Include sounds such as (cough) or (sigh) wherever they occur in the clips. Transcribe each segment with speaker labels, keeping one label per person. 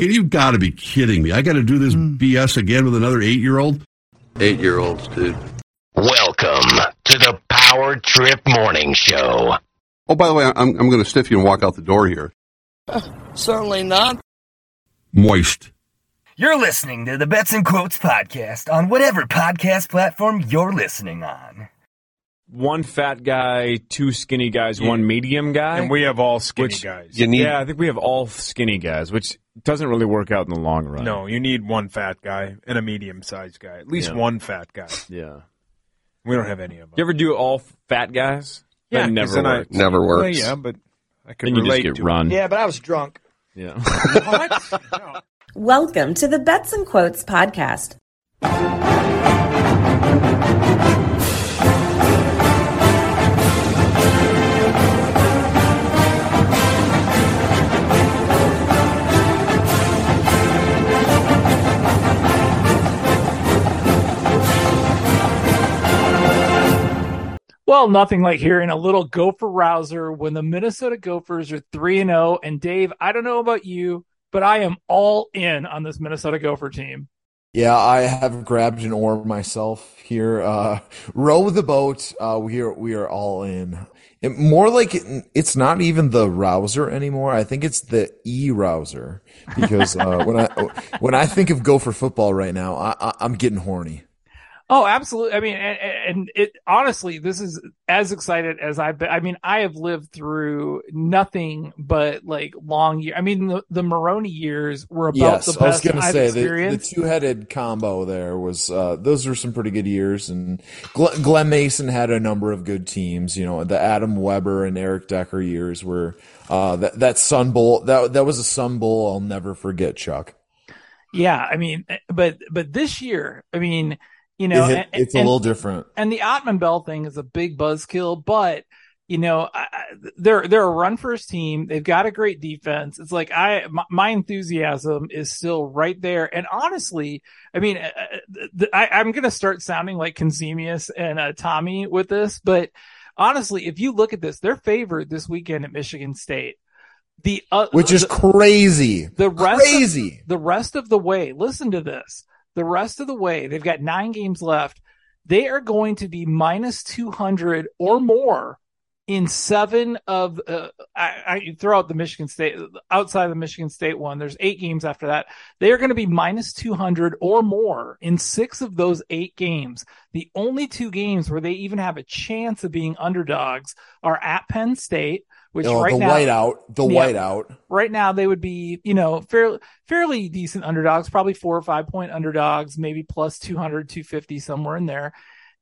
Speaker 1: You got to be kidding me. I got to do this hmm. BS again with another eight year old?
Speaker 2: Eight year olds, dude.
Speaker 3: Welcome to the Power Trip Morning Show.
Speaker 1: Oh, by the way, I'm, I'm going to stiff you and walk out the door here.
Speaker 4: Uh, certainly not.
Speaker 1: Moist.
Speaker 5: You're listening to the Bets and Quotes podcast on whatever podcast platform you're listening on.
Speaker 6: One fat guy, two skinny guys, one medium guy.
Speaker 7: And we have all skinny
Speaker 6: which,
Speaker 7: guys.
Speaker 2: You need
Speaker 6: yeah, I think we have all skinny guys, which doesn't really work out in the long run.
Speaker 7: no, you need one fat guy and a medium sized guy. At least
Speaker 6: Yeah.
Speaker 7: one fat guy. (laughs)
Speaker 6: Yeah.
Speaker 7: We don't have any of them.
Speaker 6: You ever do all fat guys?
Speaker 7: Yeah,
Speaker 6: that
Speaker 7: 'cause
Speaker 6: never
Speaker 7: then I-
Speaker 6: works.
Speaker 2: never
Speaker 7: Well, yeah, but I could
Speaker 6: Then you just get
Speaker 7: to
Speaker 6: run.
Speaker 4: Yeah, but I was drunk.
Speaker 6: Yeah. (laughs)
Speaker 7: What? No.
Speaker 8: Welcome to the Bets and Quotes podcast.
Speaker 9: Well, nothing like hearing a little gopher rouser when the Minnesota Gophers are 3 and 0 and Dave, I don't know about you, but I am all in on this Minnesota Gopher team.
Speaker 10: Yeah, I have grabbed an oar myself here. Uh, row the boat. Uh, we are we are all in. It, more like it, it's not even the rouser anymore. I think it's the e rouser because uh, when I when I think of Gopher football right now, I, I, I'm getting horny.
Speaker 9: Oh, absolutely. I mean, and, and it honestly, this is as excited as I've been. I mean, I have lived through nothing but like long year. I mean, the, the Maroney years were about
Speaker 10: yes,
Speaker 9: the best
Speaker 10: I was going to say the, the two headed combo there was uh, those were some pretty good years, and Glen, Glen Mason had a number of good teams. You know, the Adam Weber and Eric Decker years were uh, that that Sun Bowl that that was a Sun Bowl I'll never forget, Chuck.
Speaker 9: yeah, I mean, but but this year, I mean, you know,
Speaker 10: It
Speaker 9: and-
Speaker 10: it's a
Speaker 9: and-
Speaker 10: little different.
Speaker 9: and the Autman-Bell thing is a big buzzkill, but you know, I, they're they're a run first team. They've got a great defense. It's like I my, my enthusiasm is still right there. And honestly, I mean, uh, uh, I, I'm going to start sounding like Conzemius and uh, Tommy with this, but honestly, if you look at this, they're favored this weekend at Michigan State. The uh,
Speaker 10: which is
Speaker 9: the,
Speaker 10: crazy.
Speaker 9: the rest
Speaker 10: crazy.
Speaker 9: Of, the rest of the way. Listen to this. The rest of the way, they've got nine games left. They are going to be minus 200 or more in seven of, uh, I, I throw out the Michigan State, outside of the Michigan State one, there's eight games after that. They are going to be minus 200 or more in six of those eight games. The only two games where they even have a chance of being underdogs are at Penn State, which
Speaker 10: Oh,
Speaker 9: right
Speaker 10: the
Speaker 9: now,
Speaker 10: whiteout, the
Speaker 9: Yeah.
Speaker 10: whiteout.
Speaker 9: right now they would be, you know, fairly fairly decent underdogs, probably four or five point underdogs, maybe plus 200, 250 somewhere in there.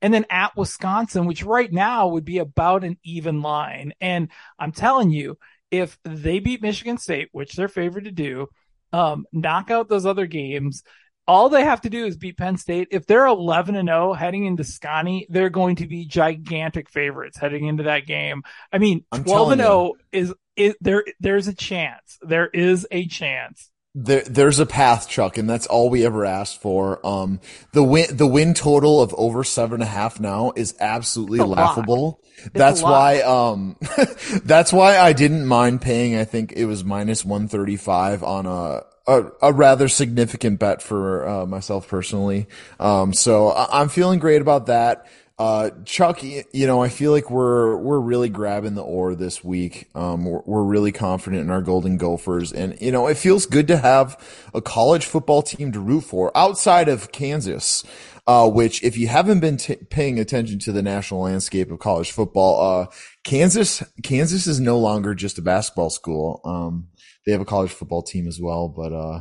Speaker 9: And then at Wisconsin, which right now would be about an even line. And I'm telling you, if they beat Michigan State, which they're favored to do, um, knock out those other games. All they have to do is beat Penn State. If they're 11 and 0 heading into Scotty, they're going to be gigantic favorites heading into that game. I mean,
Speaker 10: I'm
Speaker 9: 12 and
Speaker 10: telling
Speaker 9: 0 is, is there, there's a chance. There is a chance.
Speaker 10: There, there's a path, Chuck, and that's all we ever asked for. Um, the win, the win total of over seven and a half now is absolutely
Speaker 9: It's a lot.
Speaker 10: laughable. That's why, um, (laughs) that's why I didn't mind paying. I think it was minus one thirty five on a, a a rather significant bet for uh, myself personally. Um, so I, I'm feeling great about that. Uh, Chuck, you know, I feel like we're we're really grabbing the oar this week. Um, we're, we're really confident in our Golden Gophers, and you know, it feels good to have a college football team to root for outside of Kansas. Uh, which, if you haven't been t- paying attention to the national landscape of college football, uh, Kansas, Kansas is no longer just a basketball school. Um, they have a college football team as well, but, uh,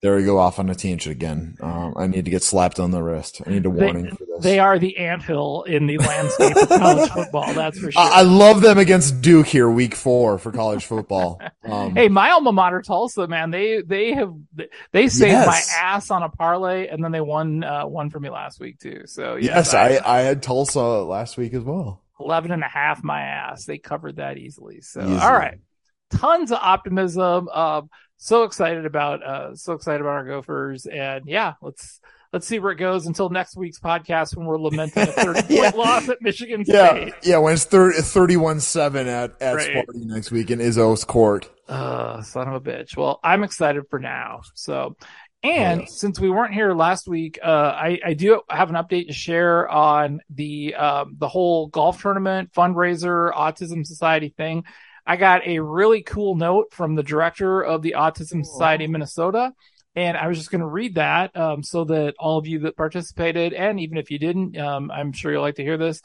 Speaker 10: there we go off on a tangent again. Um, I need to get slapped on the wrist. I need a warning
Speaker 9: they,
Speaker 10: for this.
Speaker 9: They are the anthill in the landscape of college (laughs) football. That's for sure.
Speaker 10: I, I love them against Duke here, week four for college football. (laughs) Um,
Speaker 9: Hey, my alma mater, Tulsa, man, they they have they saved
Speaker 10: Yes.
Speaker 9: my ass on a parlay, and then they won uh, one for me last week too. So yeah,
Speaker 10: yes, I, I had Tulsa last week as well.
Speaker 9: 11 and a half my ass. They covered that easily. So
Speaker 10: Easily.
Speaker 9: all right, tons of optimism. Um, so excited about uh, so excited about our Gophers, and yeah, let's let's see where it goes until next week's podcast when we're lamenting a 30 (laughs)
Speaker 10: Yeah.
Speaker 9: point loss at Michigan
Speaker 10: Yeah,
Speaker 9: State.
Speaker 10: yeah. yeah When it's 31 7 at, at
Speaker 9: Right.
Speaker 10: Sparty next week in Izzo's court.
Speaker 9: Uh, son of a bitch. Well, I'm excited for now. So, and since we weren't here last week, uh, I, I do have an update to share on the, um, the whole golf tournament fundraiser autism society thing. I got a really cool note from the director of the Autism Society of Minnesota. And I was just going to read that, um, so that all of you that participated, and even if you didn't, um, I'm sure you'll like to hear this.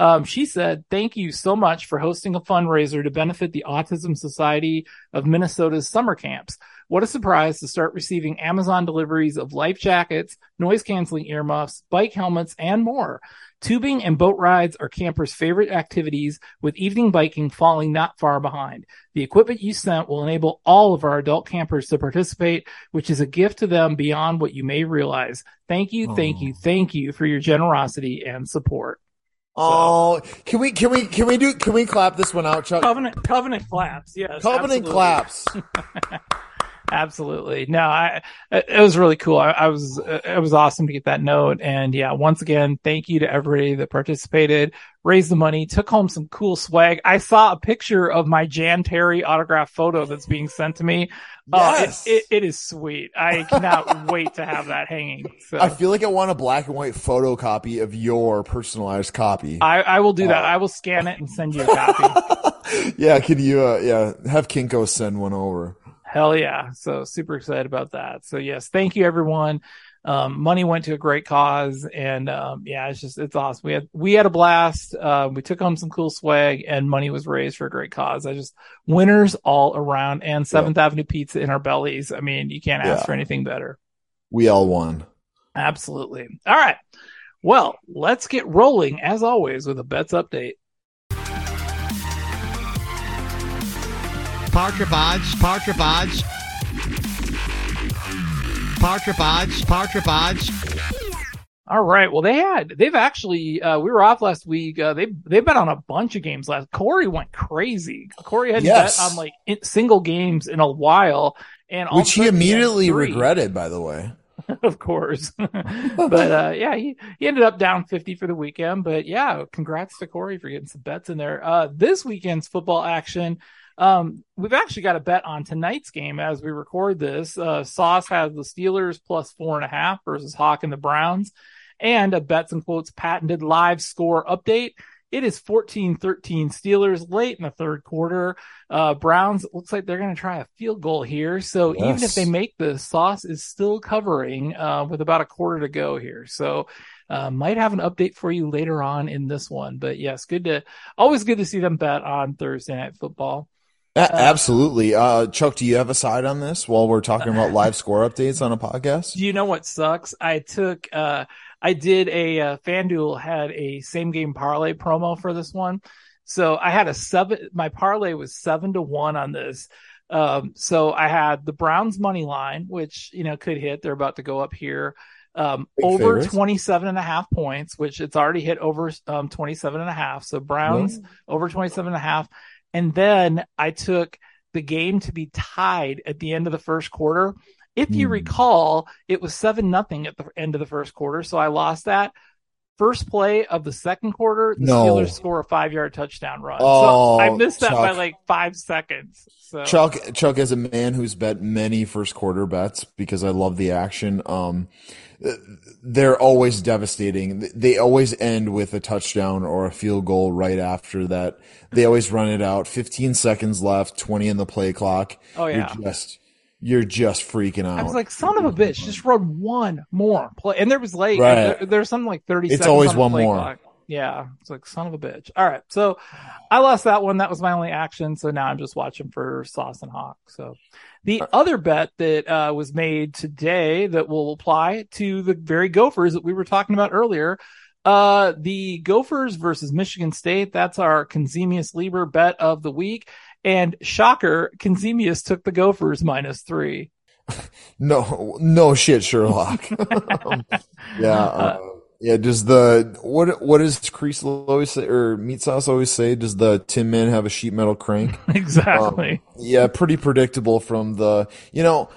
Speaker 9: Um, she said, thank you so much for hosting a fundraiser to benefit the Autism Society of Minnesota's summer camps. What a surprise to start receiving Amazon deliveries of life jackets, noise canceling earmuffs, bike helmets, and more. Tubing and boat rides are campers' favorite activities, with evening biking falling not far behind. The equipment you sent will enable all of our adult campers to participate, which is a gift to them beyond what you may realize. Thank you, thank you, thank you for your generosity and support.
Speaker 10: Oh, can we can we can we do can we clap this one out, Chuck?
Speaker 9: Covenant, covenant claps. Yes.
Speaker 10: Covenant
Speaker 9: absolutely.
Speaker 10: claps. (laughs)
Speaker 9: Absolutely. No, I, it was really cool. I, I was, it was awesome to get that note. And yeah, once again, thank you to everybody that participated, raised the money, took home some cool swag. I saw a picture of my Jan Terry autograph photo that's being sent to me.
Speaker 10: Yes.
Speaker 9: Oh, it, it, it is sweet. I cannot (laughs) wait to have that hanging. So
Speaker 10: I feel like I want a black and white photocopy of your personalized copy.
Speaker 9: I, I will do that. I will scan it and send you a copy. (laughs)
Speaker 10: yeah, can you uh, yeah have Kinko send one over?
Speaker 9: Hell yeah. So super excited about that. So yes, thank you everyone. Um, money went to a great cause and, um, yeah, it's just, it's awesome. We had, we had a blast. Uh, we took home some cool swag and money was raised for a great cause. I just winners all around and Seventh Avenue pizza in our bellies. I mean, you can't ask
Speaker 10: Yeah.
Speaker 9: for anything better.
Speaker 10: We all won.
Speaker 9: Absolutely. All right. Well, let's get rolling as always with a bets update.
Speaker 11: Partridge odds, partridge odds. Partridge partridge.
Speaker 9: All right. Well, they had, they've actually, uh, we were off last week. Uh, they've, they've been on a bunch of games last. Corey went crazy. Corey hadn't
Speaker 10: Yes.
Speaker 9: bet on like in, single games in a while. And all
Speaker 10: Which he immediately
Speaker 9: three,
Speaker 10: regretted, by the way. (laughs)
Speaker 9: of course. (laughs) but, uh, yeah, he, he ended up down 50 for the weekend. But yeah, congrats to Corey for getting some bets in there. Uh, this weekend's football action. Um, we've actually got a bet on tonight's game as we record this. Uh, Sauce has the Steelers plus four and a half versus Hawk and the Browns and a bets and quotes patented live score update. It is 14-13 Steelers late in the third quarter. Uh, Browns looks like they're going to try a field goal here. So even if they make this, Sauce is still covering, uh, with about a quarter to go here. So, uh, might have an update for you later on in this one, but yes, good to, always good to see them bet on Thursday night football.
Speaker 10: A- absolutely. Uh, Chuck, do you have a side on this while we're talking about live (laughs) score updates on a podcast?
Speaker 9: Do you know what sucks? I took, uh, I did a, uh, FanDuel had a same game parlay promo for this one. So I had a seven, my parlay was seven to one on this. Um, so I had the Browns money line, which, you know, could hit. They're about to go up here. Um,
Speaker 10: Big
Speaker 9: over
Speaker 10: favorites.
Speaker 9: 27 and a half points, which it's already hit over, um, 27 and a half. So Browns over 27 and a half. And then I took the game to be tied at the end of the first quarter. If you
Speaker 10: Hmm.
Speaker 9: recall, it was seven nothing at the end of the first quarter, so I lost that. First play of the second quarter, the
Speaker 10: No.
Speaker 9: Steelers score a five yard touchdown run.
Speaker 10: Oh,
Speaker 9: so I missed that by like five seconds. So
Speaker 10: Chuck, Chuck, as a man who's bet many first quarter bets because I love the action, um, they're always devastating. They always end with a touchdown or a field goal right after that. They always run it out. 15 seconds left, 20 in the play clock.
Speaker 9: Oh, yeah.
Speaker 10: You're just, you're just freaking out.
Speaker 9: I was like, son of a bitch, just run one more play. And there was like,
Speaker 10: Right.
Speaker 9: there, there was something like 30
Speaker 10: It's always
Speaker 9: on
Speaker 10: one more.
Speaker 9: clock. Yeah. It's like, son of a bitch. All right. So I lost that one. That was my only action. So now I'm just watching for Sauce and Hawk. So the other bet that uh, was made today that will apply to the very Gophers that we were talking about earlier. Uh, the Gophers versus Michigan State. That's our Conzemius Lieber bet of the week. And shocker, Conzemius took the Gophers minus three. (laughs)
Speaker 10: No, no shit, Sherlock. (laughs) (laughs) Yeah, uh, yeah. Does the what what does Crease always say or Meat Sauce always say? Does the Tin Man have a sheet metal crank?
Speaker 9: exactly.
Speaker 10: Um, yeah, pretty predictable from the. You know,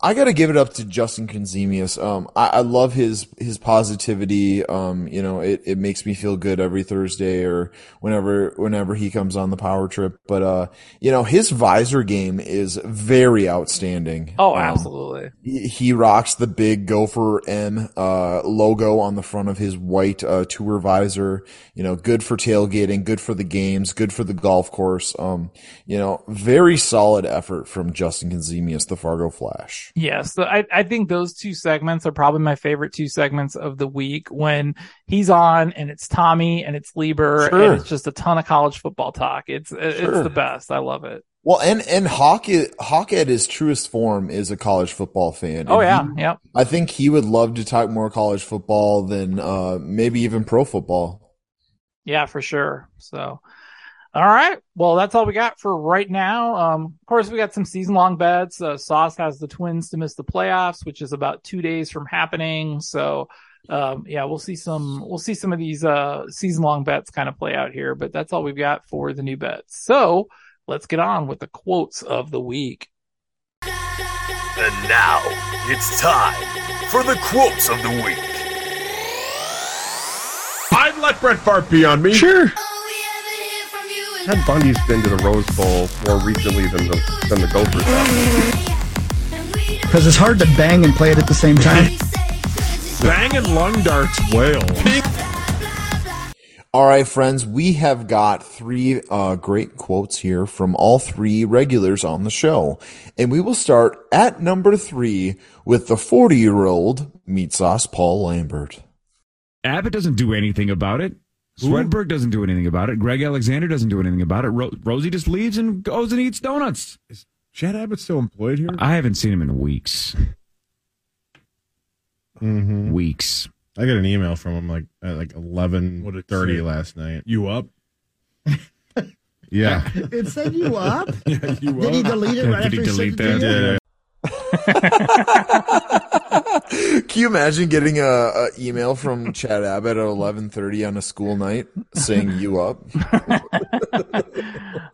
Speaker 10: I got to give it up to Justin Conzemius. Um, I, I love his his positivity. Um, you know, it, it makes me feel good every Thursday or whenever whenever he comes on the power trip. But uh, you know, his visor game is very outstanding.
Speaker 9: Oh,
Speaker 10: Um,
Speaker 9: absolutely.
Speaker 10: he, he rocks the big Gopher M uh, logo on the front of his white uh, tour visor. You know, good for tailgating, good for the games, good for the golf course. Um, you know, very solid effort from Justin Conzemius, the Fargo Flash.
Speaker 9: Yes, so I, I think those two segments are probably my favorite two segments of the week when he's on and it's Tommy and it's Lieber
Speaker 10: Sure.
Speaker 9: and it's just a ton of college football talk. It's it's
Speaker 10: Sure.
Speaker 9: the best. I love it.
Speaker 10: Well, and and Hawk Hawk at his truest form is a college football fan.
Speaker 9: Oh
Speaker 10: And
Speaker 9: yeah,
Speaker 10: he-
Speaker 9: yep.
Speaker 10: I think he would love to talk more college football than uh, maybe even pro football.
Speaker 9: Yeah, for sure. So, all right. Well, that's all we got for right now. Um, of course, we got some season long bets. Uh, Sauce has the Twins to miss the playoffs, which is about two days from happening. So, um, yeah, we'll see some, we'll see some of these, uh, season long bets kind of play out here, but that's all we've got for the new bets. So let's get on with the quotes of the week.
Speaker 5: And now it's time for the quotes of the week.
Speaker 12: I'd let Brett Favre be on me.
Speaker 1: Sure.
Speaker 12: Ted Bundy's been to the Rose Bowl more recently than the than the Gophers have.
Speaker 13: Because it's hard to bang and play it at the same time.
Speaker 7: Bang and lung darts whale.
Speaker 10: All right, friends, we have got three uh, great quotes here from all three regulars on the show. And we will start at number three with the 40 year old meat sauce Paul Lambert.
Speaker 14: Abbott doesn't do anything about it. Swedberg doesn't do anything about it. Greg Alexander doesn't do anything about it. Ro- Rosie just leaves and goes and eats donuts.
Speaker 12: Is Chad Abbott still employed here?
Speaker 14: I haven't seen him in weeks.
Speaker 12: Mm-hmm.
Speaker 14: Weeks.
Speaker 12: I got an email from him like at like eleven thirty last night.
Speaker 7: You up? (laughs)
Speaker 12: Yeah.
Speaker 13: It said you up. (laughs)
Speaker 7: Yeah, you
Speaker 13: Did he delete it right
Speaker 14: Did he delete
Speaker 13: sent it
Speaker 14: that?
Speaker 13: you? (laughs) (laughs)
Speaker 10: Can you imagine getting a, a email from Chad Abbott at 11:30 on a school night saying you up? (laughs)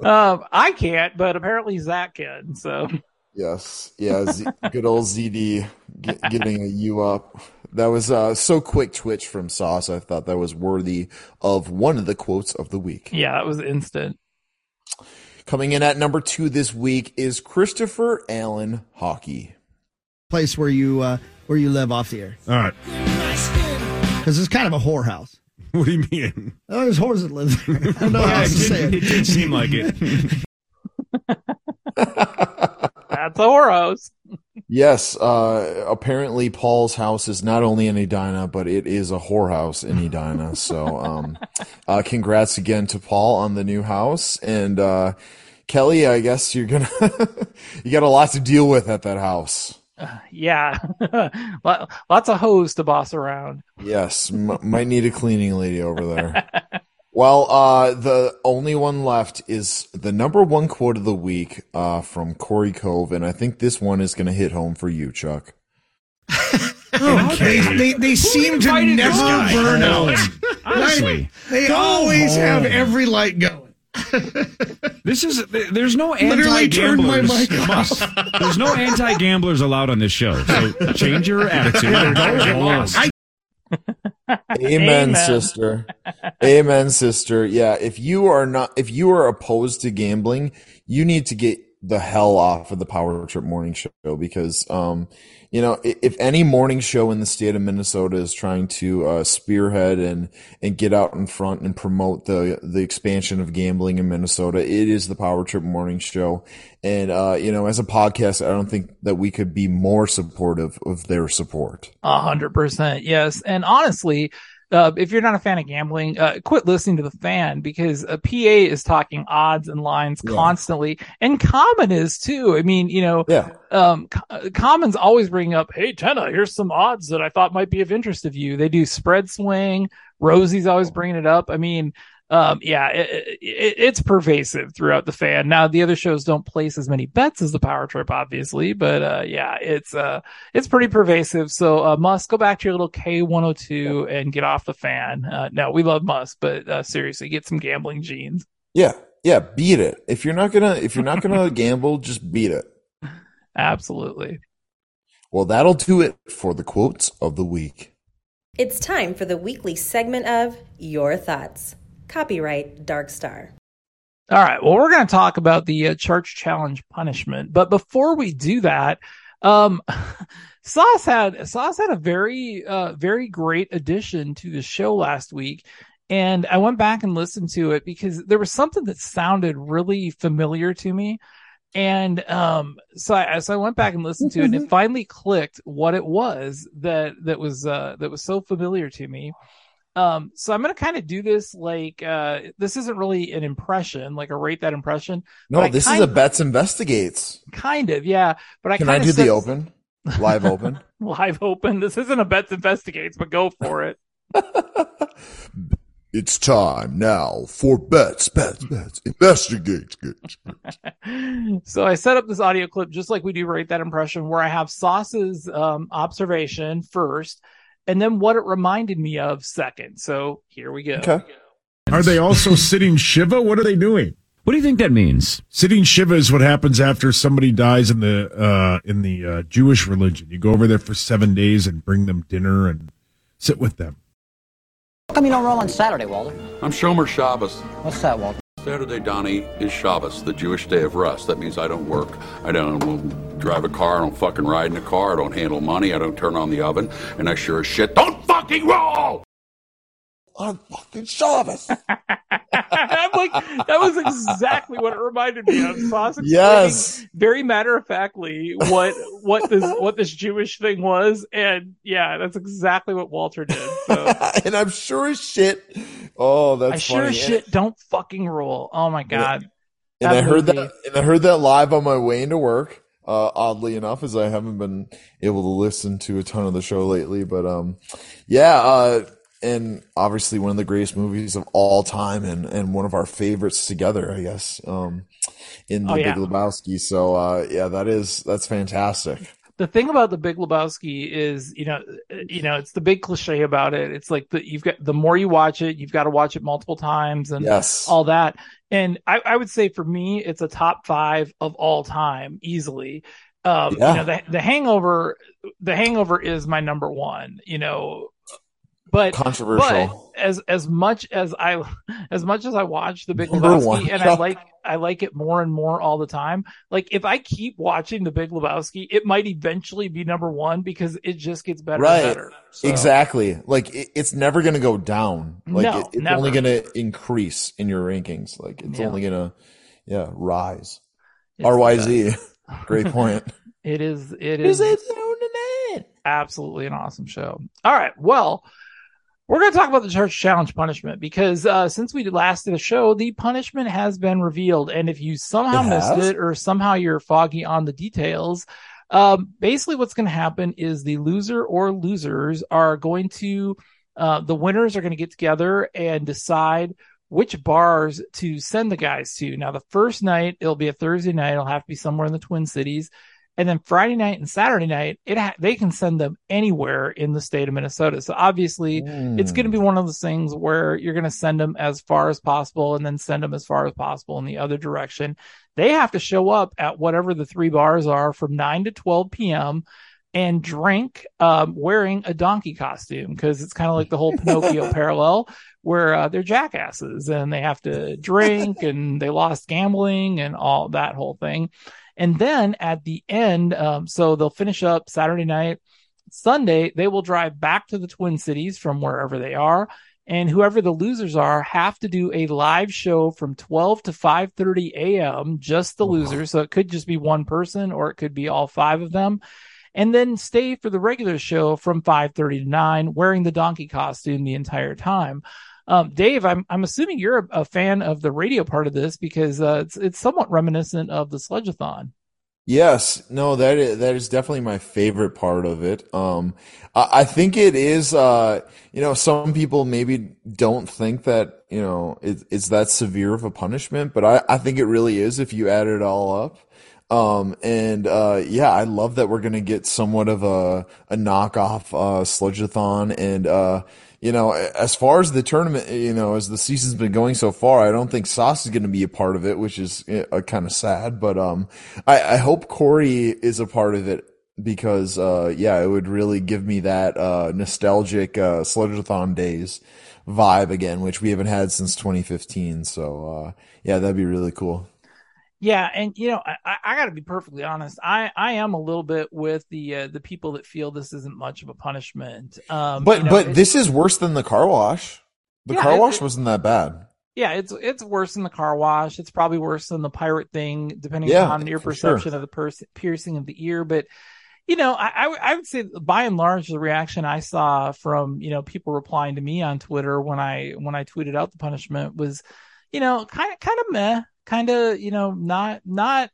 Speaker 9: Um, I can't, but apparently Zach can. So
Speaker 10: Yes. Yeah, Z- good old ZD get, getting a you up. That was uh, so quick twitch from Sauce. I thought that was worthy of one of the quotes of the week.
Speaker 9: yeah, that was instant.
Speaker 10: Coming in at number 2 this week is Christopher Allen Hawkey.
Speaker 13: Place where you uh, where you live off the air.
Speaker 12: All right.
Speaker 13: Because it's kind of a whorehouse. (laughs)
Speaker 12: What do you mean?
Speaker 13: Oh, there's whores that live there. (laughs) I don't know how else to say
Speaker 14: it
Speaker 13: it.
Speaker 14: did seem like it. (laughs)
Speaker 9: That's a whorehouse.
Speaker 10: Yes, uh, apparently Paul's house is not only in Edina, but it is a whorehouse in Edina. so, um, uh, congrats again to Paul on the new house. And, uh, Kelly, I guess you're gonna, you got a lot to deal with at that house. (sighs)
Speaker 9: Yeah, (laughs) lots of hose to boss around.
Speaker 10: Yes, m- might need a cleaning lady over there. (laughs) Well, uh, the only one left is the number one quote of the week, uh, from Corey Cove. And I think this one is going to hit home for you, Chuck. (laughs)
Speaker 13: They, they, they seem to never burn out.
Speaker 14: Honestly.
Speaker 13: They
Speaker 14: Go
Speaker 13: always have every light going.
Speaker 14: This is there's no
Speaker 13: Literally turned my
Speaker 14: anti-gamblers. There's no anti-gamblers allowed on this show. So change your attitude. or.
Speaker 13: I-
Speaker 10: Amen,
Speaker 9: Amen.
Speaker 10: sister. Amen, sister. Yeah, if you are not, if you are opposed to gambling, you need to get the hell off of the Power Trip Morning Show because, um, you know, if any morning show in the state of Minnesota is trying to uh, spearhead and and get out in front and promote the the expansion of gambling in Minnesota, it is the Power Trip Morning Show. And uh, you know, as a podcast, I don't think that we could be more supportive of their support.
Speaker 9: A hundred percent, yes. And honestly, uh, if you're not a fan of gambling, uh, quit listening to the fan because a PA is talking odds and lines
Speaker 10: Yeah.
Speaker 9: constantly, and Common is too. I mean, you know,
Speaker 10: Yeah.
Speaker 9: um, Co- Common's always bringing up, "Hey, Tenna, here's some odds that I thought might be of interest of you." They do spread swing. Rosie's always bringing it up. I mean, um, yeah, it, it, it's pervasive throughout the fan. Now, the other shows don't place as many bets as the Power Trip, obviously, but uh, yeah, it's uh, it's pretty pervasive. So, uh, Musk, go back to your little K102 and get off the fan. Uh, no, we love Musk, but uh, seriously, get some gambling genes.
Speaker 10: Yeah, yeah, beat it. If you're not gonna, if you're not gonna (laughs) gamble, just beat it.
Speaker 9: Absolutely.
Speaker 10: Well, that'll do it for the quotes of the week.
Speaker 8: It's time for the weekly segment of Your Thoughts. Copyright Dark Star.
Speaker 9: All right. Well, we're going to talk about the uh, church challenge punishment, but before we do that, um, (laughs) Sauce had Sauce had a very uh, very great addition to the show last week, and I went back and listened to it because there was something that sounded really familiar to me, and um, so I so I went back and listened to it, and it (laughs) finally clicked what it was that that was uh, that was so familiar to me. Um, so I'm going to kind of do this like, uh, this isn't really an impression, like a rate that impression.
Speaker 10: No, this is a Bets Investigates.
Speaker 9: Kind of, yeah. But I
Speaker 10: Can I do the open? Live open? (laughs)
Speaker 9: Live open. This isn't a Bets Investigates, but go for it. (laughs)
Speaker 10: it's time now for Bets, Bets, Bets, Investigates. (laughs)
Speaker 9: so I set up this audio clip just like we do rate that impression where I have Sauce's, um, observation first and then what it reminded me of second. So here we go.
Speaker 10: Okay.
Speaker 7: Are they also (laughs) sitting Shiva? What are they doing?
Speaker 14: What do you think that means?
Speaker 7: Sitting Shiva is what happens after somebody dies in the uh, in the uh, Jewish religion. You go over there for seven days and bring them dinner and sit with them.
Speaker 15: How come you don't roll on Saturday, Walter?
Speaker 2: I'm Shomer Shabbos.
Speaker 15: What's that, Walter?
Speaker 2: Saturday, Donnie, is Shabbos, the Jewish day of rest. That means I don't work. I don't drive a car. I don't fucking ride in a car. I don't handle money. I don't turn on the oven. And I sure as shit don't fucking roll!
Speaker 10: On fucking Shabbos. (laughs)
Speaker 9: I'm like, that was exactly what it reminded me of. Sauce
Speaker 10: Yes.
Speaker 9: very matter of factly what what this what this Jewish thing was, and yeah, that's exactly what Walter did. So (laughs)
Speaker 10: and I'm sure as shit. Oh, that's
Speaker 9: I sure as shit don't fucking roll. Oh my god.
Speaker 10: And I heard
Speaker 9: movie.
Speaker 10: that, and I heard that live on my way into work. Uh, oddly enough, as I haven't been able to listen to a ton of the show lately, but, um, yeah, uh, and obviously one of the greatest movies of all time and, and one of our favorites together, I guess, um, in the
Speaker 9: Oh, yeah.
Speaker 10: Big Lebowski. So, uh, yeah, that is, that's fantastic.
Speaker 9: the thing about the Big Lebowski is, you know, you know, it's the big cliche about it. It's like the you've got the more you watch it, you've got to watch it multiple times and
Speaker 10: Yes.
Speaker 9: all that. And I, I would say for me, it's a top five of all time easily. Um,
Speaker 10: Yeah.
Speaker 9: you know, the the Hangover, the Hangover is my number one. You know, but
Speaker 10: Controversial.
Speaker 9: But as as much as I as much as I watch the Big Lebowski and I like I like it more and more all the time. Like if I keep watching the Big Lebowski, it might eventually be number one because it just gets better
Speaker 10: right.
Speaker 9: and better. So,
Speaker 10: Exactly. Like it, it's never going to go down. Like
Speaker 9: No,
Speaker 10: it, it's
Speaker 9: never.
Speaker 10: only going to increase in your rankings. Like it's
Speaker 9: Yeah.
Speaker 10: only going to, yeah, rise.
Speaker 9: It's
Speaker 10: RYZ. (laughs) Great point.
Speaker 9: It is. It is. is. Is it Absolutely an awesome show. All right. Well, we're going to talk about the church challenge punishment because uh, since we last did a show, the punishment has been revealed. And if you somehow
Speaker 10: It
Speaker 9: missed
Speaker 10: has?
Speaker 9: it or somehow you're foggy on the details, um, basically what's going to happen is the loser or losers are going to, uh, the winners are going to get together and decide which bars to send the guys to. Now, the first night, it'll be a Thursday night. It'll have to be somewhere in the Twin Cities. And then Friday night and Saturday night, it ha- they can send them anywhere in the state of Minnesota. So obviously, it's going to be one of those things where you're going to send them as far as possible and then send them as far as possible in the other direction. They have to show up at whatever the three bars are from 9 to 12 p.m. and drink um, wearing a donkey costume because it's kind of like the whole Pinocchio (laughs) parallel where uh, they're jackasses and they have to drink and they lost gambling and all that whole thing. And then at the end, um, so they'll finish up Saturday night. Sunday, they will drive back to the Twin Cities from wherever they are. And whoever the losers are have to do a live show from 12 to 5:30 a.m. just the losers. So it could just be one person or it could be all five of them. And then stay for the regular show from 5:30 to 9 wearing the donkey costume the entire time. Um, Dave, I'm I'm assuming you're a, a fan of the radio part of this because uh, it's it's somewhat reminiscent of the Sledgeathon.
Speaker 10: Yes, no, that is, that is definitely my favorite part of it. Um, I, I think it is, uh, you know, some people maybe don't think that, you know, it, it's that severe of a punishment, but I, I think it really is if you add it all up. Um, and, uh, yeah, I love that we're going to get somewhat of a, a knockoff, uh, Sledgeathon and, uh, you know, as far as the tournament, you know, as the season's been going so far, I don't think Sauce is going to be a part of it, which is uh, kind of sad. But um, I, I hope Corey is a part of it because uh, yeah, it would really give me that uh, nostalgic uh, days vibe again, which we haven't had since 2015. So uh, yeah, that'd be really cool.
Speaker 9: Yeah, and you know, I, I got to be perfectly honest. I, I am a little bit with the uh, the people that feel this isn't much of a punishment. Um,
Speaker 10: But
Speaker 9: you know,
Speaker 10: but this is worse than the car wash. The
Speaker 9: Yeah,
Speaker 10: car wash
Speaker 9: it-
Speaker 10: wasn't that bad.
Speaker 9: yeah, it's it's worse than the car wash. It's probably worse than the pirate thing, depending
Speaker 10: Yeah,
Speaker 9: upon your
Speaker 10: for sure.
Speaker 9: perception of the pers- piercing of the ear. But you know, I, I would say by and large, the reaction I saw from you know people replying to me on Twitter when I when I tweeted out the punishment was, you know, kind of kind of meh, kind of you know not not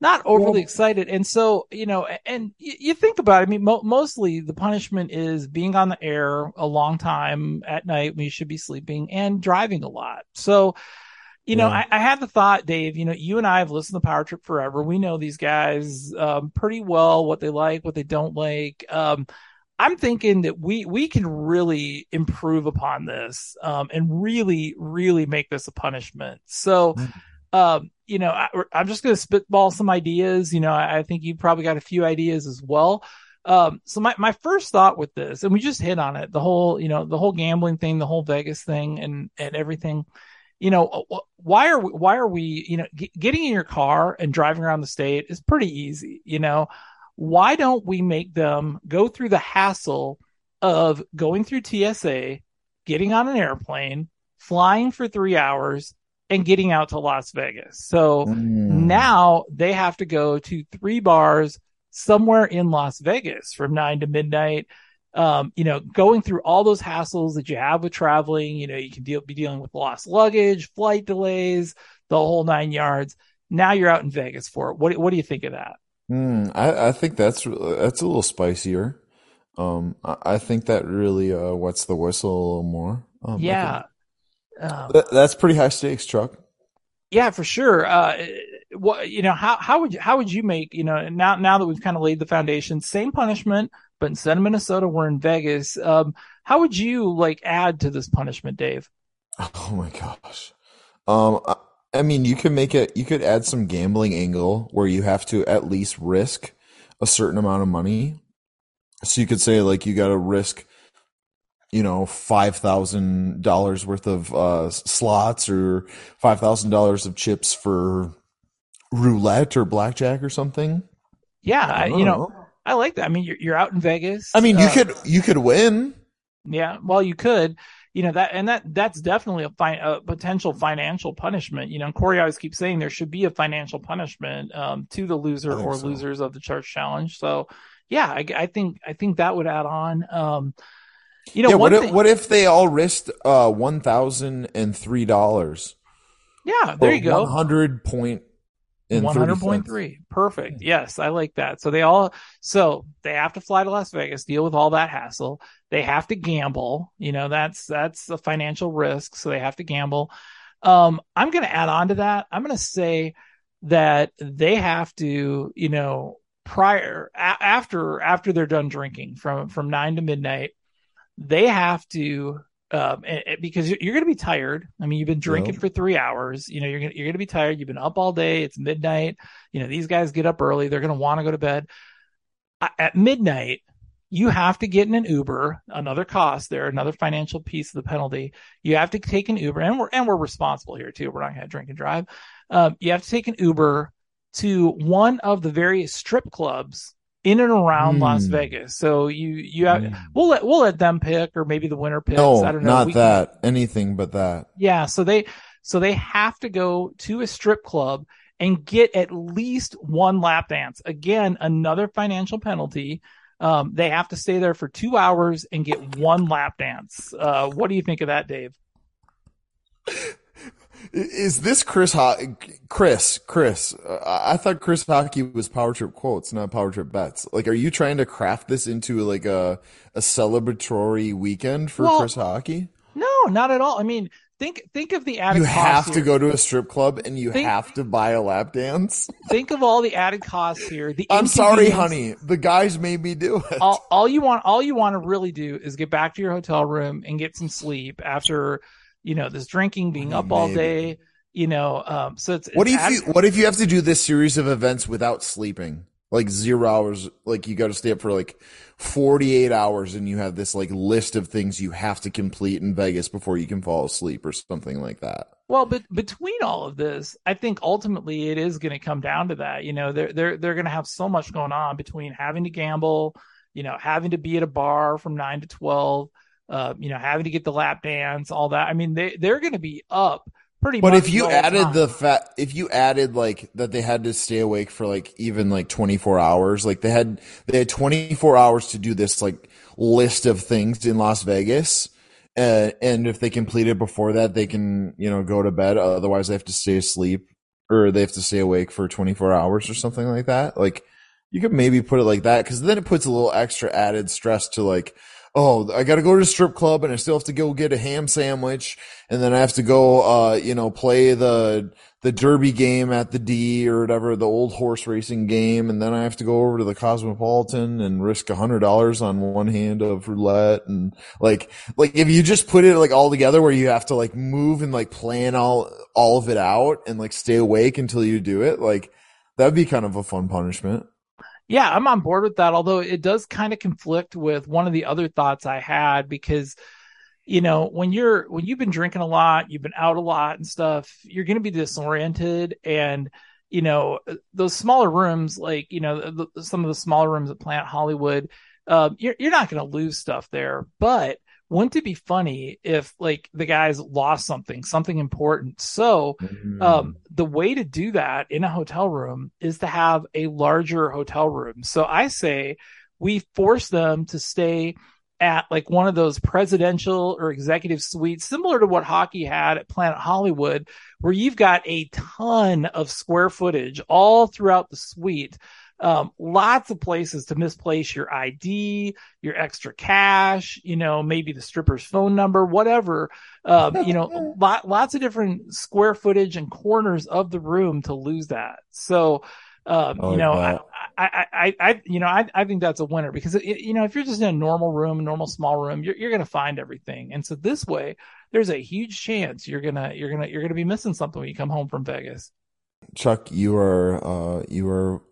Speaker 9: not overly excited. And so, you know, and you, you think about it. I mean, mo- mostly the punishment is being on the air a long time at night when you should be sleeping and driving a lot. So, you know,
Speaker 16: Yeah.
Speaker 9: I, I had the thought, Dave, you know, you and I have listened to Power Trip forever. We know these guys, um, pretty well, what they like, what they don't like. Um, I'm thinking that we, we can really improve upon this, um, and really, really make this a punishment. So, um, you know, I, I'm just going to spitball some ideas. You know, I, I think you probably got a few ideas as well. Um, so my, my first thought with this, and we just hit on it, the whole, you know, the whole gambling thing, the whole Vegas thing and, and everything, you know, why are we, why are we, you know, g- getting in your car and driving around the state is pretty easy, you know, why don't we make them go through the hassle of going through TSA, getting on an airplane, flying for three hours, and getting out to Las Vegas. So now they have to go to three bars somewhere in Las Vegas from nine to midnight. Um, you know, going through all those hassles that you have with traveling, you know, you can deal, be dealing with lost luggage, flight delays, the whole nine yards. Now you're out in Vegas for it. What, what do you think of that?
Speaker 10: Hmm, I, I think that's that's a little spicier. Um, I, I think that really uh, wets the whistle a little more. Um,
Speaker 9: yeah. Um,
Speaker 10: that- that's pretty high stakes, Chuck.
Speaker 9: Yeah, for sure. Uh, what you know, how how would you how would you make you know now now that we've kind of laid the foundation, same punishment, but instead of Minnesota, we're in Vegas. Um, how would you like add to this punishment, Dave? (laughs)
Speaker 10: Oh my gosh. Um, I, I mean, you could make it. You could add some gambling angle where you have to at least risk a certain amount of money. So you could say like you got to risk, you know, five thousand dollars worth of uh, slots or five thousand dollars of chips for roulette or blackjack or something.
Speaker 9: Yeah,
Speaker 10: I
Speaker 9: you know,
Speaker 10: know.
Speaker 9: I like that. I mean, you're you're out in Vegas.
Speaker 10: I mean, you
Speaker 9: Uh,
Speaker 10: could you could win.
Speaker 9: Yeah, well, you could, you know that, and that that's definitely a, fi- a potential financial punishment. You know, Corey always keeps saying there should be a financial punishment um, to the loser or
Speaker 10: so.
Speaker 9: losers of the church challenge. So, yeah, I, I think I think that would add on. Um, you know,
Speaker 10: yeah. What if,
Speaker 9: thing,
Speaker 10: what if they all risked uh one thousand and three dollars?
Speaker 9: yeah, there you go.
Speaker 10: One hundred point.
Speaker 9: One
Speaker 10: 30
Speaker 9: hundred point perfect. Yes, I like that. So they all, so they have to fly to Las Vegas, deal with all that hassle. They have to gamble. You know, that's that's a financial risk, so they have to gamble. Um, I'm going to add on to that. I'm going to say that they have to, you know, prior a- after after they're done drinking from from nine to midnight, they have to. Um, and- and- because you're, you're going to be tired. I mean, you've been drinking for three hours. You know, you're going to you're going to be tired. You've been up all day. It's midnight. You know, these guys get up early. They're going to want to go to bed. At midnight, you have to get in an Uber. Another cost there, another financial piece of the penalty. You have to take an Uber, and we're and we're responsible here too. We're not going to drink and drive. Um, you have to take an Uber to one of the various strip clubs in and around Las
Speaker 10: Hmm.
Speaker 9: Vegas. So you you have we'll let we'll let them pick, or maybe the winner picks.
Speaker 10: No,
Speaker 9: I don't know.
Speaker 10: not
Speaker 9: We-
Speaker 10: that. Anything but that.
Speaker 9: yeah, so they so they have to go to a strip club and get at least one lap dance. Again, another financial penalty. Um, they have to stay there for two hours and get one lap dance. Uh, what do you think of that, Dave? (laughs)
Speaker 10: Is this Chris? Ho- Chris? Chris? Uh, I thought Chris Hawkey was Power Trip quotes, not Power Trip bets. Like, are you trying to craft this into like a a celebratory weekend for
Speaker 9: Well,
Speaker 10: Chris Hawkey?
Speaker 9: No, not at all. I mean, think think of the added.
Speaker 10: Costs.
Speaker 9: You
Speaker 10: have to
Speaker 9: here.
Speaker 10: go to a strip club and you
Speaker 9: Think-
Speaker 10: have to buy a lap dance.
Speaker 9: Think of all the added costs here. The
Speaker 10: I'm sorry, honey. The guys made me do it.
Speaker 9: all, all you want all you want to really do is get back to your hotel room and get some sleep after you know this drinking being up all day you know um so it's
Speaker 10: What
Speaker 9: it's
Speaker 10: if you What if you have to do this series of events without sleeping? like zero hours. Like you got to stay up for like 48 hours and you have this like list of things you have to complete in Vegas before you can fall asleep or something like that.
Speaker 9: Well, but between all of this, I think ultimately it is going to come down to that. You know, they're they're they're going to have so much going on between having to gamble, you know, having to be at a bar from nine to twelve, uh, you know, having to get the lap dance, all that. I mean, they they're going to be up pretty.
Speaker 10: But if you added
Speaker 9: time.
Speaker 10: the fat, if you added like that, they had to stay awake for like even like 24 hours. Like they had, they had 24 hours to do this like list of things in Las Vegas. Uh, and if they complete it before that, they can, you know, go to bed. Otherwise they have to stay asleep or they have to stay awake for 24 hours or something like that. Like you could maybe put it like that because then it puts a little extra added stress to like, oh, I got to go to the strip club and I still have to go get a ham sandwich and then I have to go, uh, you know, play the, the derby game at the D or whatever, the old horse racing game. And then I have to go over to the Cosmopolitan and risk a hundred dollars on one hand of roulette. And like, like if you just put it like all together where you have to like move and like plan all, all of it out and like stay awake until you do it, like that'd be kind of a fun punishment.
Speaker 9: Yeah, I'm on board with that. Although it does kind of conflict with one of the other thoughts I had because, you know, when you're when you've been drinking a lot, you've been out a lot and stuff, you're going to be disoriented, and you know those smaller rooms, like you know the, some of the smaller rooms at Planet Hollywood, um, you're you're not going to lose stuff there, but wouldn't it be funny if like the guys lost something, something important? So, um, the way to do that in a hotel room is to have a larger hotel room. So I say we force them to stay at like one of those presidential or executive suites, similar to what Hawkey had at Planet Hollywood, where you've got a ton of square footage all throughout the suite um, lots of places to misplace your ID, your extra cash, you know, maybe the stripper's phone number, whatever. Um, you know, (laughs) lot, lots of different square footage and corners of the room to lose that. So, um,
Speaker 10: Oh,
Speaker 9: you know. I, I, I, I, you know, I, I think that's a winner because it, you know, if you're just in a normal room, normal small room, you're, you're going to find everything. And so this way, there's a huge chance you're gonna, you're gonna, you're gonna be missing something when you come home from Vegas.
Speaker 10: Chuck, you are, uh, you are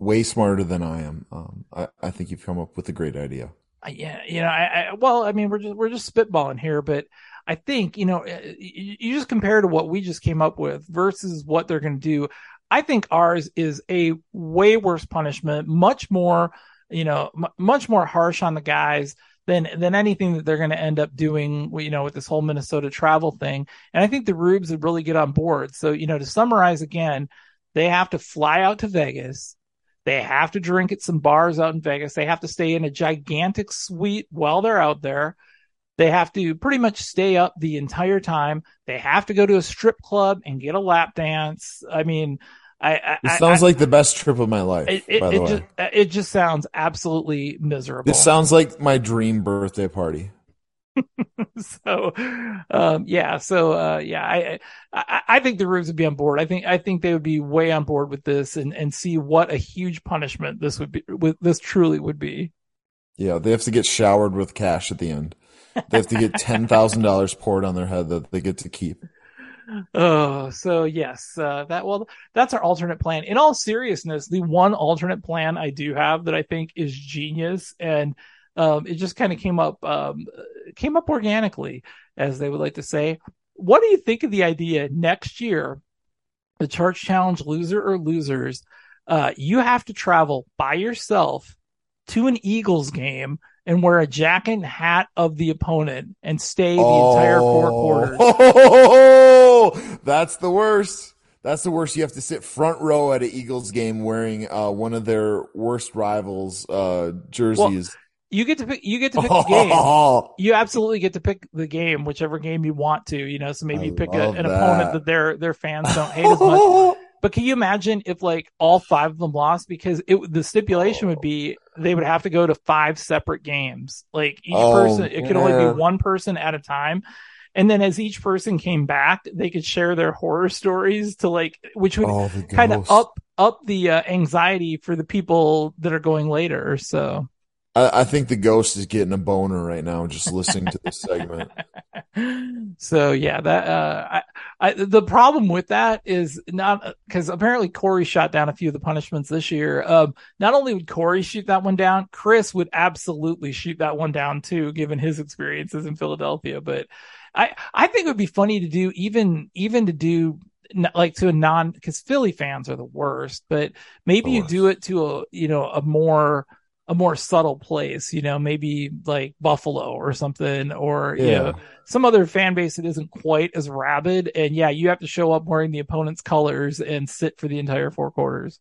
Speaker 10: way smarter than I am. Um, I, I think you've come up with a great idea.
Speaker 9: Yeah, you know, I, I well, I mean, we're just we're just spitballing here, but I think you know, uh, you just compare to what we just came up with versus what they're going to do. I think ours is a way worse punishment, much more, you know, m- much more harsh on the guys than than anything that they're going to end up doing, you know, with this whole Minnesota travel thing. And I think the Rubes would really get on board. So, you know, to summarize again, they have to fly out to Vegas. They have to drink at some bars out in Vegas. They have to stay in a gigantic suite while they're out there. They have to pretty much stay up the entire time. They have to go to a strip club and get a lap dance. I mean, I, I
Speaker 10: It sounds
Speaker 9: I-
Speaker 10: like the best trip of my life,
Speaker 9: it, it,
Speaker 10: by the
Speaker 9: it
Speaker 10: way.
Speaker 9: just it just sounds absolutely miserable.
Speaker 10: This sounds like my dream birthday party. (laughs)
Speaker 9: so um yeah so uh yeah I, I i think the Rubes would be on board i think i think they would be way on board with this and and see what a huge punishment this would be with this truly would be
Speaker 10: Yeah, they have to get showered with cash at the end. They have to get ten thousand dollars poured on their head that they get to keep. (laughs)
Speaker 9: oh so yes uh that well that's our alternate plan in all seriousness the one alternate plan i do have that i think is genius and um it just kind of came up um came up organically as they would like to say what do you think of the idea next year the church challenge loser or losers uh you have to travel by yourself to an eagles game and wear a jacket and hat of the opponent and stay the entire four quarters
Speaker 10: Oh, (laughs) that's the worst. That's the worst. You have to sit front row at an Eagles game wearing uh, one of their worst rivals' uh, jerseys.
Speaker 9: You get to pick you get to pick the game. (laughs) You absolutely get to pick the game whichever game you want to you know so maybe
Speaker 10: I
Speaker 9: you pick a, an
Speaker 10: that.
Speaker 9: opponent that. their their fans don't hate as much. (laughs) But can you imagine if like all five of them lost? Because it the stipulation would be they would have to go to five separate games. Like each
Speaker 10: Oh,
Speaker 9: person it could only be one person at a time. And then as each person came back they could share their horror stories to like which would
Speaker 10: Oh,
Speaker 9: kind of up up the uh, anxiety for the people that are going later so
Speaker 10: I, I think the ghost is getting a boner right now just listening to this segment. (laughs)
Speaker 9: so yeah, that uh, I I, the problem with that is not because apparently Corey shot down a few of the punishments this year. Um, not only would Corey shoot that one down, Chris would absolutely shoot that one down too, given his experiences in Philadelphia. But I, I think it would be funny to do even, even to do like to a non, because Philly fans are the worst, but maybe you do it to a, you know, a more, a more subtle place, you know, maybe like Buffalo or something, or you
Speaker 10: Yeah.
Speaker 9: know, some other fan base that isn't quite as rabid. And yeah, you have to show up wearing the opponent's colors and sit for the entire four quarters.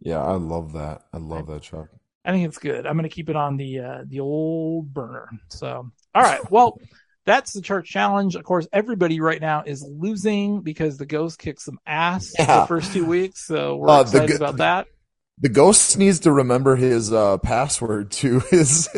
Speaker 10: Yeah, I love that. I love that, Chuck.
Speaker 9: I think it's good. I'm going to keep it on the uh, the old burner. So, all right. Well, that's the church challenge. Of course, everybody right now is losing because the ghost kicked some ass
Speaker 10: Yeah.
Speaker 9: the first two weeks. So we're
Speaker 10: Uh,
Speaker 9: excited
Speaker 10: go-
Speaker 9: about that.
Speaker 10: The ghost needs to remember his uh, password to (laughs) his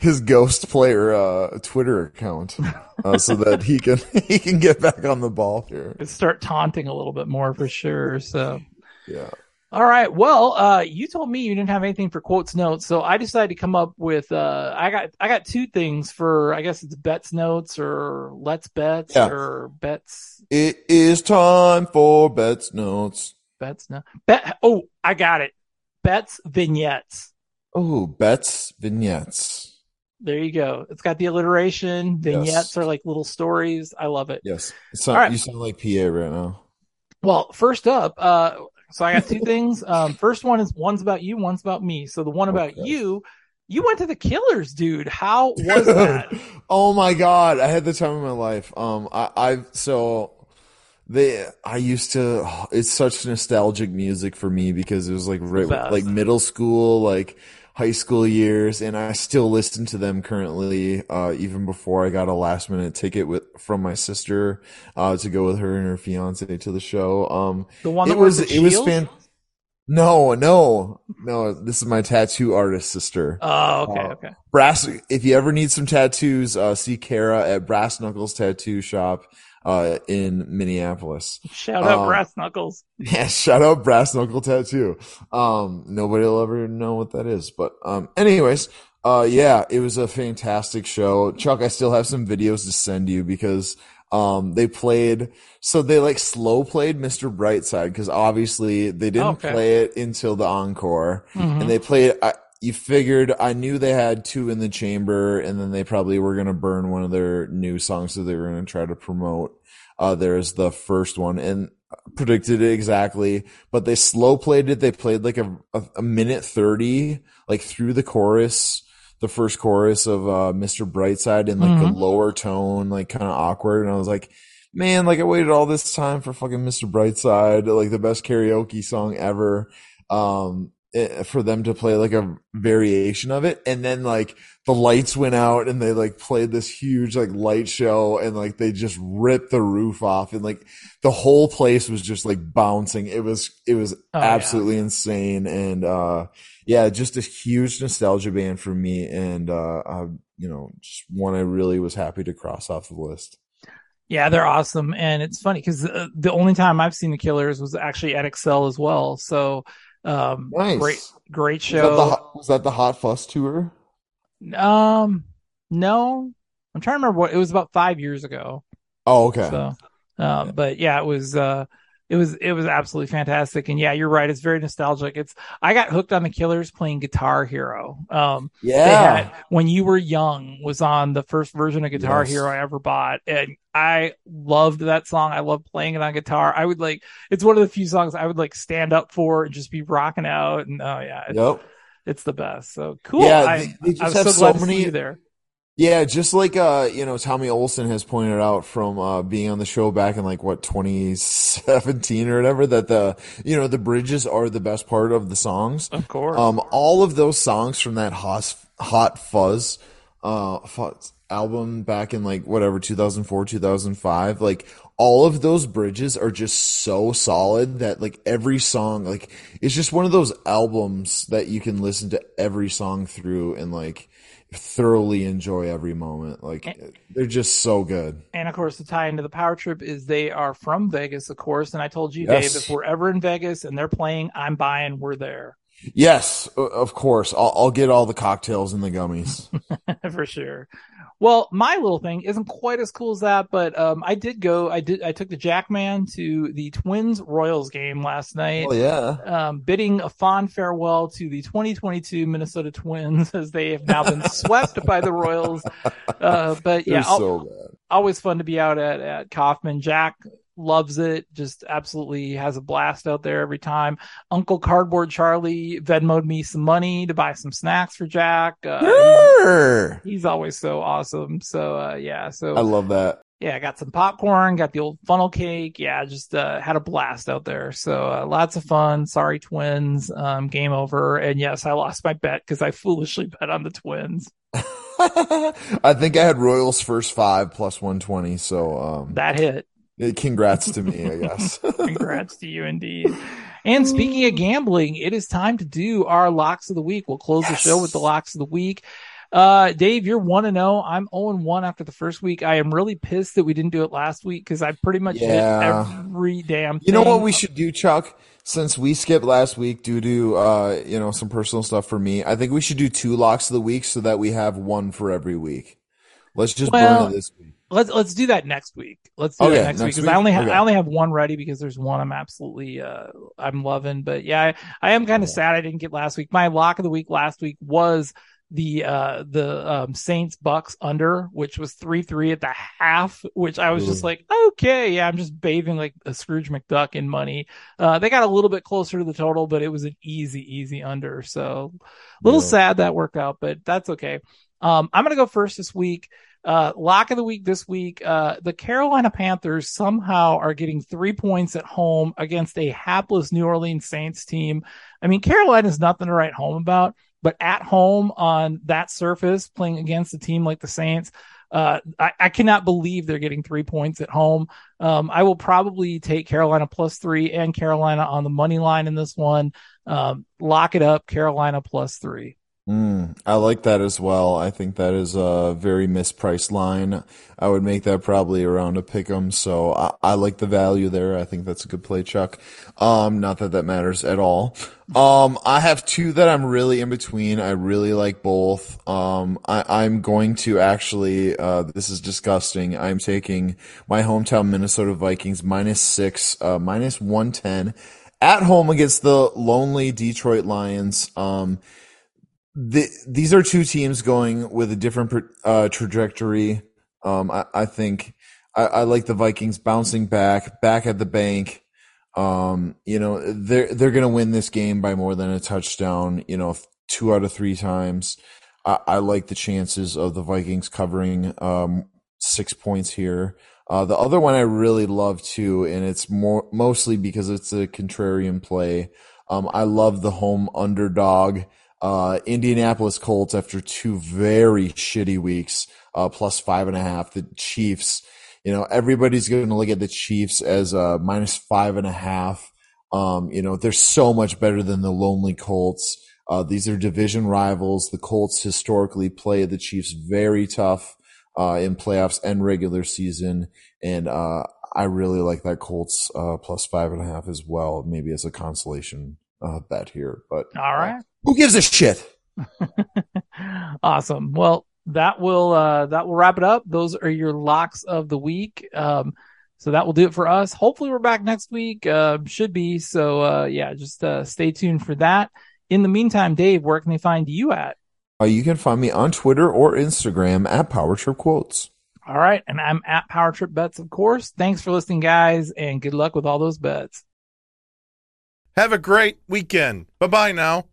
Speaker 10: his ghost player uh, Twitter account, uh, so (laughs) that he can (laughs) he can get back on the ball here.
Speaker 9: Start taunting a little bit more for sure. So.
Speaker 10: Yeah.
Speaker 9: All right. Well, uh, you told me you didn't have anything for quotes notes, so I decided to come up with. Uh, I got I got two things for. I guess it's bets notes or let's bets
Speaker 10: Yeah.
Speaker 9: or bets
Speaker 10: It is time for bets notes.
Speaker 9: bets no bet. Oh, I got it. Bets vignettes.
Speaker 10: Oh, bets vignettes.
Speaker 9: There you go. It's got the alliteration. Vignettes are like little stories. I love it.
Speaker 10: Yes, it sound,
Speaker 9: All right.
Speaker 10: you sound like PA right now.
Speaker 9: Well, first up, uh, so I got two things. Um, first one is one's about you, one's about me. So the one about you, you went to the Killers, dude. How was that? (laughs)
Speaker 10: oh my god, I had the time of my life. Um, I, I've so they I used to. oh, it's such nostalgic music for me because it was like right, like middle school, like high school years, and I still listen to them currently. Uh, even before I got a last minute ticket with from my sister, uh, to go with her and her fiance to the show. Um,
Speaker 9: The one
Speaker 10: it
Speaker 9: that
Speaker 10: was it was fan. No, no, no. This is my tattoo artist sister.
Speaker 9: Oh, okay,
Speaker 10: Uh,
Speaker 9: okay.
Speaker 10: Brass. If you ever need some tattoos, uh, see Kara at Brass Knuckles Tattoo Shop uh, in Minneapolis.
Speaker 9: Shout out
Speaker 10: Um,
Speaker 9: Brass Knuckles. (laughs)
Speaker 10: Yeah, shout out Brass Knuckle Tattoo. Um, nobody will ever know what that is, but um, anyways, uh, yeah, it was a fantastic show. Chuck, I still have some videos to send you because um, they played. So they like slow played Mr. Brightside because obviously they didn't
Speaker 9: Okay.
Speaker 10: play it until the encore,
Speaker 9: Mhm.
Speaker 10: and they played. I, you figured I knew they had two in the chamber, and then they probably were gonna burn one of their new songs, that they were gonna try to promote. Uh, there's the first one, and predicted it exactly, but they slow played it. They played like a, a, a minute 30, like through the chorus, the first chorus of, uh, Mr. Brightside in like the
Speaker 9: Mhm.
Speaker 10: lower tone, like kind of awkward. And I was like, man, like I waited all this time for fucking Mr. Brightside, like the best karaoke song ever. Um, for them to play like a variation of it. And then like the lights went out and they like played this huge like light show and like they just ripped the roof off and like the whole place was just like bouncing. It was, it was
Speaker 9: Oh, yeah.
Speaker 10: absolutely insane. And, uh, yeah, just a huge nostalgia band for me. And, uh, uh, you know, just one I really was happy to cross off the list.
Speaker 9: Yeah, they're awesome, and it's funny because uh, the only time I've seen the Killers was actually at Xcel as well. So, um,
Speaker 10: Nice.
Speaker 9: great, great
Speaker 10: Was that, the,
Speaker 9: show.
Speaker 10: Was that the Hot Fuss tour?
Speaker 9: Um, no, I'm trying to remember what it was about five years ago.
Speaker 10: Oh, okay.
Speaker 9: So, uh, but yeah, it was, uh, it was, it was absolutely fantastic. And yeah, you're right. It's very nostalgic. It's, I got hooked on the Killers playing Guitar Hero. Um, they
Speaker 10: Yeah.
Speaker 9: had, when you were young was on the first version of Guitar
Speaker 10: Yes.
Speaker 9: Hero I ever bought. And I loved that song. I loved playing it on guitar. I would like, it's one of the few songs I would like stand up for and just be rocking out. And oh yeah, it's,
Speaker 10: Yep.
Speaker 9: it's the best. So cool.
Speaker 10: Yeah,
Speaker 9: I,
Speaker 10: they- they just
Speaker 9: I
Speaker 10: have
Speaker 9: so
Speaker 10: so
Speaker 9: glad to see
Speaker 10: many-
Speaker 9: you there.
Speaker 10: Yeah, just like uh, you know, Tommy Olson has pointed out from uh being on the show back in like what 2017 or whatever that the you know the bridges are the best part of the songs.
Speaker 9: Of course.
Speaker 10: Um, all of those songs from that hot hot fuzz uh fuzz album back in like whatever 2004 2005 like all of those bridges are just so solid that like every song like it's just one of those albums that you can listen to every song through and like thoroughly enjoy every moment like they're just so good
Speaker 9: And of course, the tie into the power trip is they are from Vegas, of course. And I told you,
Speaker 10: Yes.
Speaker 9: Dave, if we're ever in Vegas and they're playing, I'm buying. We're there
Speaker 10: yes of course I'll, I'll get all the cocktails and the gummies (laughs)
Speaker 9: for sure. Well, my little thing isn't quite as cool as that, but um, I did go. I did. I took the Jackman to the Twins Royals game last night.
Speaker 10: Oh yeah.
Speaker 9: Um, bidding a fond farewell to the 2022 Minnesota Twins (laughs) as they have now been swept by the Royals. Uh, but yeah,
Speaker 10: so
Speaker 9: always fun to be out at at Kauffman. Jack loves it. Just absolutely has a blast out there every time. Uncle Cardboard Charlie Venmoed me some money to buy some snacks for Jack. Uh, he's- he's always so awesome. So uh, yeah, so
Speaker 10: I love that.
Speaker 9: yeah, got some popcorn, got the old funnel cake. Yeah, just uh, had a blast out there. So uh, lots of fun. Sorry, twins. Um, game over. And yes, I lost my bet because I foolishly bet on the twins. (laughs)
Speaker 10: I think I had Royals first five plus 120. So, um,
Speaker 9: That hit.
Speaker 10: Eh, congrats to me, I guess. (laughs) (laughs)
Speaker 9: Congrats to you indeed. And speaking of gambling, it is time to do our locks of the week. We'll close the show with the locks of the week. Uh, Dave, you're one and zero. I'm zero and one after the first week. I am really pissed that we didn't do it last week because I pretty much
Speaker 10: Yeah.
Speaker 9: hit every damn.
Speaker 10: You know what we should do, Chuck? Since we skipped last week due to uh, you know, some personal stuff for me, I think we should do two locks of the week so that we have one for every week. Let's just
Speaker 9: Well,
Speaker 10: burn it this week.
Speaker 9: Let's let's do that next week. Let's do
Speaker 10: Okay,
Speaker 9: that next, week because I only ha-
Speaker 10: Okay.
Speaker 9: I only have one ready because there's one I'm absolutely uh I'm loving. But yeah, I, I am kind of sad I didn't get last week. My lock of the week last week was the uh the um Saints Bucks under, which was three three at the half, which I was just like, okay, yeah, I'm just bathing like a Scrooge McDuck in money. Uh they got a little bit closer to the total, but it was an easy, easy under. So a little
Speaker 10: Yeah.
Speaker 9: sad that worked out, but that's okay. Um, I'm going to go first this week. Uh, lock of the week this week. Uh, the Carolina Panthers somehow are getting three points at home against a hapless New Orleans Saints team. I mean, Carolina Carolina's nothing to write home about, but at home on that surface playing against a team like the Saints, uh, I, I cannot believe they're getting three points at home. Um, I will probably take Carolina plus three and Carolina on the money line in this one. Um, lock it up, Carolina plus three.
Speaker 10: Mm, I like that as well. I think that is a very mispriced line. I would make that probably around a pick 'em. So I, I like the value there. I think that's a good play, Chuck. Um, not that that matters at all. Um, I have two that I'm really in between. I really like both. Um, I, I'm going to actually, uh, this is disgusting. I'm taking my hometown Minnesota Vikings minus six, uh, minus 110 at home against the lonely Detroit Lions. Um, the, these are two teams going with a different uh, trajectory. Um, I, I think I, I like the Vikings bouncing back, back at the bank. Um, you know, they're, they're going to win this game by more than a touchdown, you know, two out of three times. I, I like the chances of the Vikings covering, um, six points here. Uh, the other one I really love too, and it's more, mostly because it's a contrarian play. Um, I love the home underdog, uh, Indianapolis Colts after two very shitty weeks, uh, plus five and a half. The Chiefs, you know, everybody's going to look at the Chiefs as, uh, minus five and a half. Um, you know, they're so much better than the lonely Colts. Uh, these are division rivals. The Colts historically play the Chiefs very tough, uh, in playoffs and regular season. And, uh, I really like that Colts, uh, plus five and a half as well, maybe as a consolation, uh, bet here, but
Speaker 9: All right.
Speaker 10: Who gives a shit? (laughs)
Speaker 9: awesome. Well, that will uh that will wrap it up. Those are your locks of the week. Um so that will do it for us. Hopefully we're back next week. Uh should be. So uh yeah, just uh stay tuned for that. In the meantime, Dave, where can they find you at?
Speaker 10: Uh, you can find me on Twitter or Instagram at Power Trip Quotes.
Speaker 9: All right, and I'm at Power Trip Bets, of course. Thanks for listening, guys, and good luck with all those bets.
Speaker 16: Have a great weekend. Bye bye now.